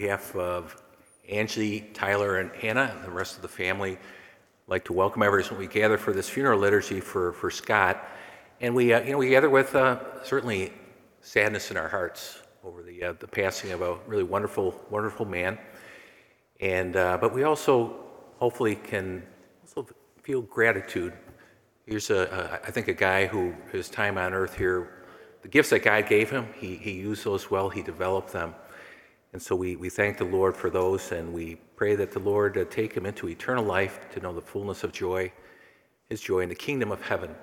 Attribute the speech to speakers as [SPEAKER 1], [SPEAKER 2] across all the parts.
[SPEAKER 1] behalf of Angie, Tyler, and Hannah, and the rest of the family, I'd like to welcome everyone. We gather for this funeral liturgy for, for Scott, and we, uh, you know, we gather with uh, certainly sadness in our hearts over the, uh, the passing of a really wonderful, wonderful man. And, uh, but we also hopefully can also feel gratitude. Here's a, a, I think a guy who his time on earth here, the gifts that God gave him, he, he used those well, he developed them. And so we, we thank the Lord for those, and we pray that the Lord uh, take him into eternal life to know the fullness of joy, his joy in the kingdom of heaven.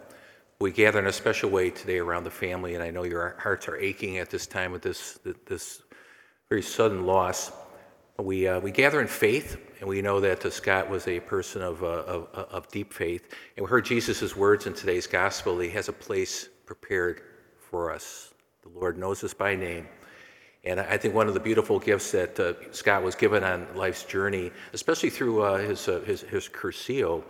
[SPEAKER 1] We gather in a special way today around the family, and I know your hearts are aching at this time with this, this very sudden loss. We, uh, we gather in faith, and we know that uh, Scott was a person of, uh, of, of, deep faith. And we heard Jesus' words in today's gospel. He has a place prepared for us. The Lord knows us by name. And I think one of the beautiful gifts that uh, Scott was given on life's journey, especially through uh, his, uh, his, his Cursillo,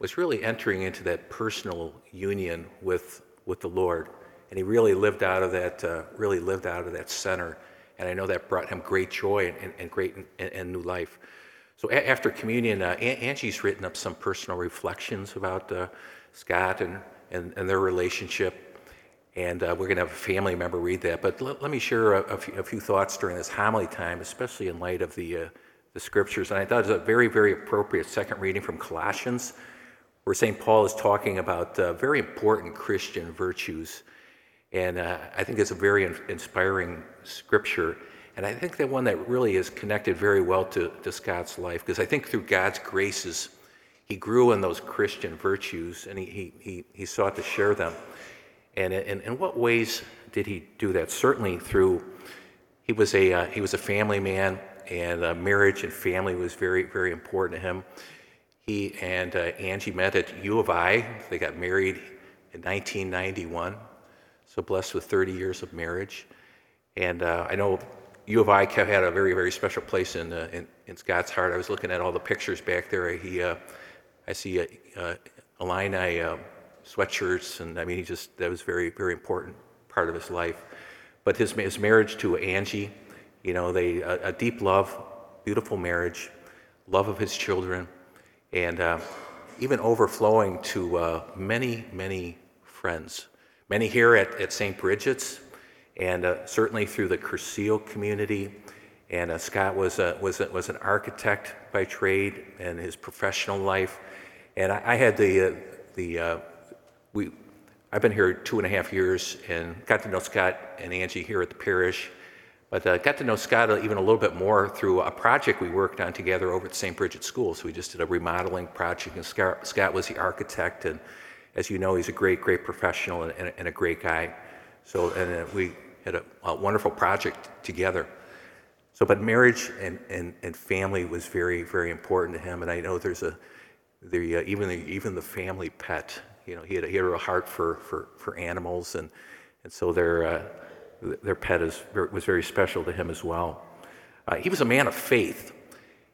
[SPEAKER 1] was really entering into that personal union with, with the Lord. And he really lived out of that, uh, really lived out of that center. And I know that brought him great joy and, and great and, and, new life. So a- after communion, uh, Angie's written up some personal reflections about uh, Scott and, and, and their relationship and uh, we're going to have a family member read that. But let, let me share a, few, thoughts during this homily time, especially in light of the, uh, the scriptures. And I thought it was a very, very appropriate second reading from Colossians, where St. Paul is talking about uh, very important Christian virtues. And uh, I think it's a very in- inspiring scripture. And I think that one that really is connected very well to, to Scott's life, because I think through God's graces, he grew in those Christian virtues and he, he, he, he sought to share them. And in, what ways did he do that? Certainly through, he was a, uh, he was a family man, and uh, marriage and family was very, very important to him. He and uh, Angie met at U of I. They got married in 1991, so blessed with 30 years of marriage. And uh, I know U of I had a very, very special place in, uh, in, in, Scott's heart. I was looking at all the pictures back there. He, uh, I see uh, Illini uh, sweatshirts, and I mean, he just, that was very, very important part of his life. But his, his marriage to Angie, you know, they, a, a deep love, beautiful marriage, love of his children, and uh, even overflowing to uh, many, many friends. Many here at, at St. Bridget's, and uh, certainly through the Cursillo community. And uh, Scott was, a, was, a, was an architect by trade and his professional life. And I, I had the, uh, the uh, we, I've been here two and a half years and got to know Scott and Angie here at the parish, but uh, got to know Scott even a little bit more through a project we worked on together over at St. Bridget School. So we just did a remodeling project, and Scott, Scott was the architect, and as you know, he's a great, great professional and, and, and a great guy. So, and uh, we had a, a, wonderful project together. So, but marriage and, and, and family was very, very important to him, and I know there's a, the, uh, even, the, even the family pet you know, he had, he had a heart for, for, for animals, and, and so their, uh, their pet is, was very special to him as well. Uh, he was a man of faith,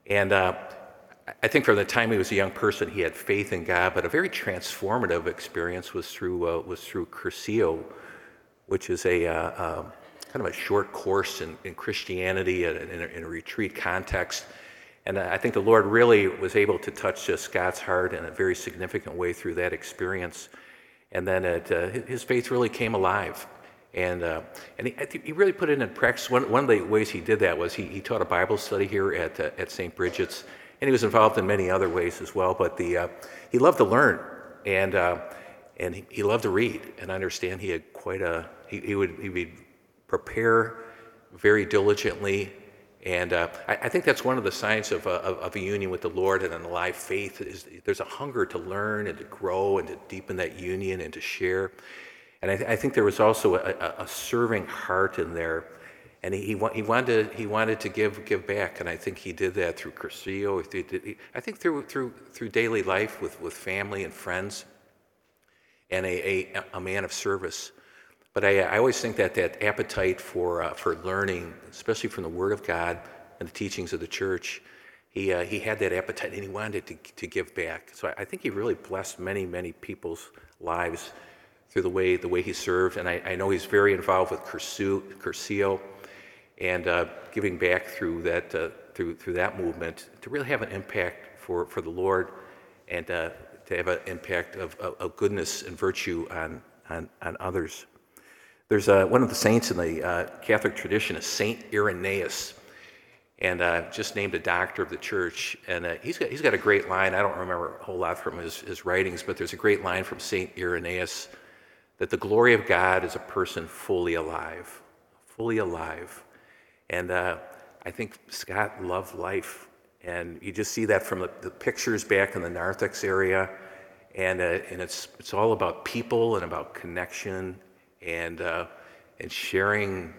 [SPEAKER 1] and uh, I think from the time he was a young person, he had faith in God, but a very transformative experience was through, uh, was through Cursillo, which is a uh, um, kind of a short course in, in Christianity in a, in a retreat context. And I think the Lord really was able to touch uh, Scott's heart in a very significant way through that experience. And then it, uh, his faith really came alive. And, uh, and he, he, really put it in practice. One, one of the ways he did that was he, he taught a Bible study here at, uh, at St. Bridget's, and he was involved in many other ways as well. But the, uh, he loved to learn, and, uh, and he, he, loved to read and I understand. He had quite a, he, he, would, he would prepare very diligently and uh, I, I, think that's one of the signs of, uh, of, a union with the Lord and an alive faith is there's a hunger to learn and to grow and to deepen that union and to share. And I, th- I think there was also a, a, serving heart in there. And he, he, he, wanted, to, he wanted to give, give back. And I think he did that through Cursillo. I think through, through, through daily life with, with family and friends and a, a, a man of service. But I, I always think that that appetite for, uh, for learning, especially from the Word of God and the teachings of the church, he, uh, he had that appetite and he wanted to, to give back. So I, I think he really blessed many, many people's lives through the way, the way he served. And I, I know he's very involved with Cursillo. and uh, giving back through that, uh, through, through that movement to really have an impact for, for the Lord and uh, to have an impact of, of, of, goodness and virtue on, on, on others. There's uh, one of the saints in the uh, Catholic tradition is Saint Irenaeus, and uh, just named a doctor of the church. And uh, he's, got, he's got a great line. I don't remember a whole lot from his, his writings, but there's a great line from Saint Irenaeus that the glory of God is a person fully alive, fully alive. And uh, I think Scott loved life. And you just see that from the, the pictures back in the narthex area. And, uh, and it's, it's all about people and about connection and, uh, and sharing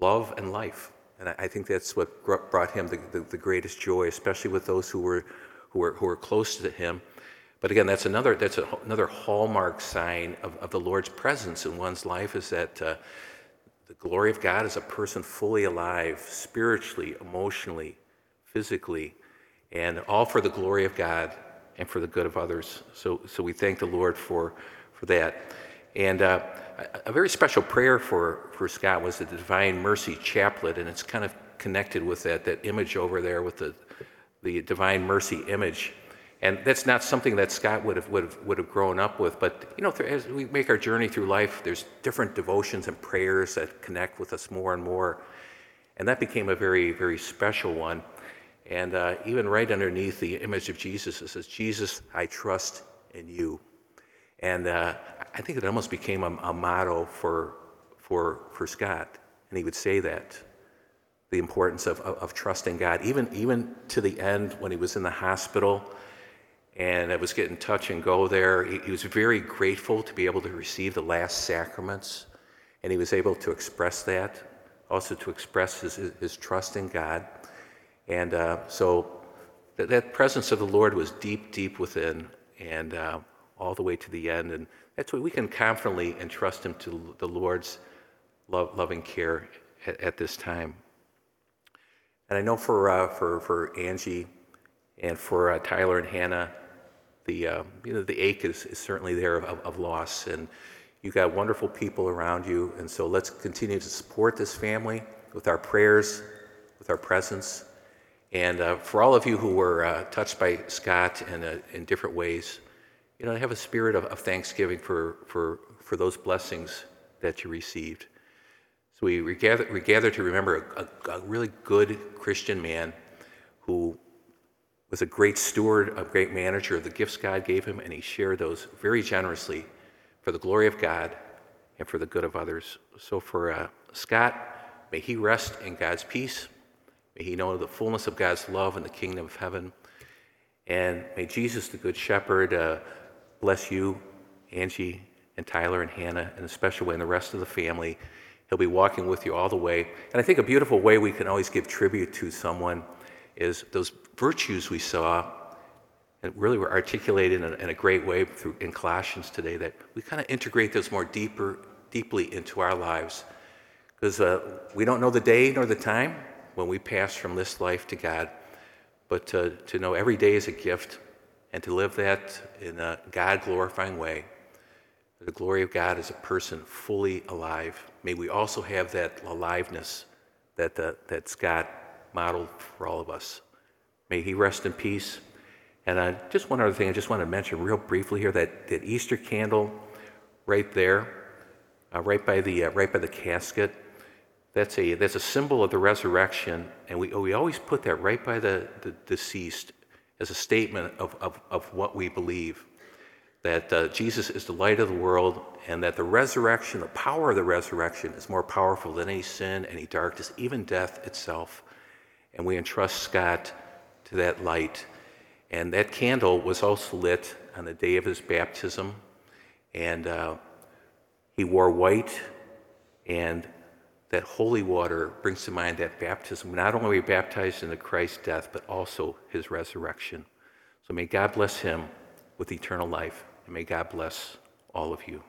[SPEAKER 1] love and life. And I, I think that's what brought him the, the, the, greatest joy, especially with those who were, who were, who were close to him. But again, that's another, that's a, another hallmark sign of, of the Lord's presence in one's life is that uh, the glory of God is a person fully alive, spiritually, emotionally, physically, and all for the glory of God and for the good of others. So, so we thank the Lord for, for that. And uh, a very special prayer for, for Scott was the Divine Mercy Chaplet, and it's kind of connected with that, that image over there with the, the Divine Mercy image. And that's not something that Scott would have, would have, would have grown up with, but you know, as we make our journey through life, there's different devotions and prayers that connect with us more and more. And that became a very, very special one. And uh, even right underneath the image of Jesus, it says, Jesus, I trust in you. And uh, I think it almost became a, a motto for, for, for Scott. And he would say that the importance of, of, of, trusting God, even, even to the end when he was in the hospital and it was getting touch and go there. He, he was very grateful to be able to receive the last sacraments, and he was able to express that, also to express his, his, his trust in God. And uh, so that, that, presence of the Lord was deep, deep within, and uh, all the way to the end. And that's why we can confidently entrust him to the Lord's love, loving care at, at, this time. And I know for, uh, for, for Angie and for uh, Tyler and Hannah, the, uh, you know, the ache is, is certainly there of, of, loss. And you've got wonderful people around you. And so let's continue to support this family with our prayers, with our presence. And uh, for all of you who were uh, touched by Scott in, in different ways, you know, have a spirit of, of thanksgiving for, for, for those blessings that you received. So we regather, regather to remember a, a, a really good Christian man who was a great steward, a great manager of the gifts God gave him, and he shared those very generously for the glory of God and for the good of others. So for uh, Scott, may he rest in God's peace. May he know the fullness of God's love in the kingdom of heaven. And may Jesus, the Good Shepherd, uh, bless you, Angie, and Tyler, and Hannah, in a special way, and the rest of the family. He'll be walking with you all the way. And I think a beautiful way we can always give tribute to someone is those virtues we saw and really were articulated in a, in a great way through in Colossians today that we kind of integrate those more deeper, deeply into our lives. Because uh, we don't know the day nor the time when we pass from this life to God, but to, to know every day is a gift and to live that in a God glorifying way. The glory of God is a person fully alive. May we also have that aliveness that, uh, that Scott modeled for all of us. May he rest in peace. And uh, just one other thing I just want to mention real briefly here that, that Easter candle right there, uh, right by the uh, right by the casket, that's a that's a symbol of the resurrection, and we we always put that right by the, the deceased as a statement of, of, of what we believe that uh, Jesus is the light of the world, and that the resurrection, the power of the resurrection, is more powerful than any sin, any darkness, even death itself. And we entrust Scott to that light. And that candle was also lit on the day of his baptism. And uh, he wore white, and that holy water brings to mind that baptism. Not only were we baptized into Christ's death, but also his resurrection. So may God bless him with eternal life, and may God bless all of you.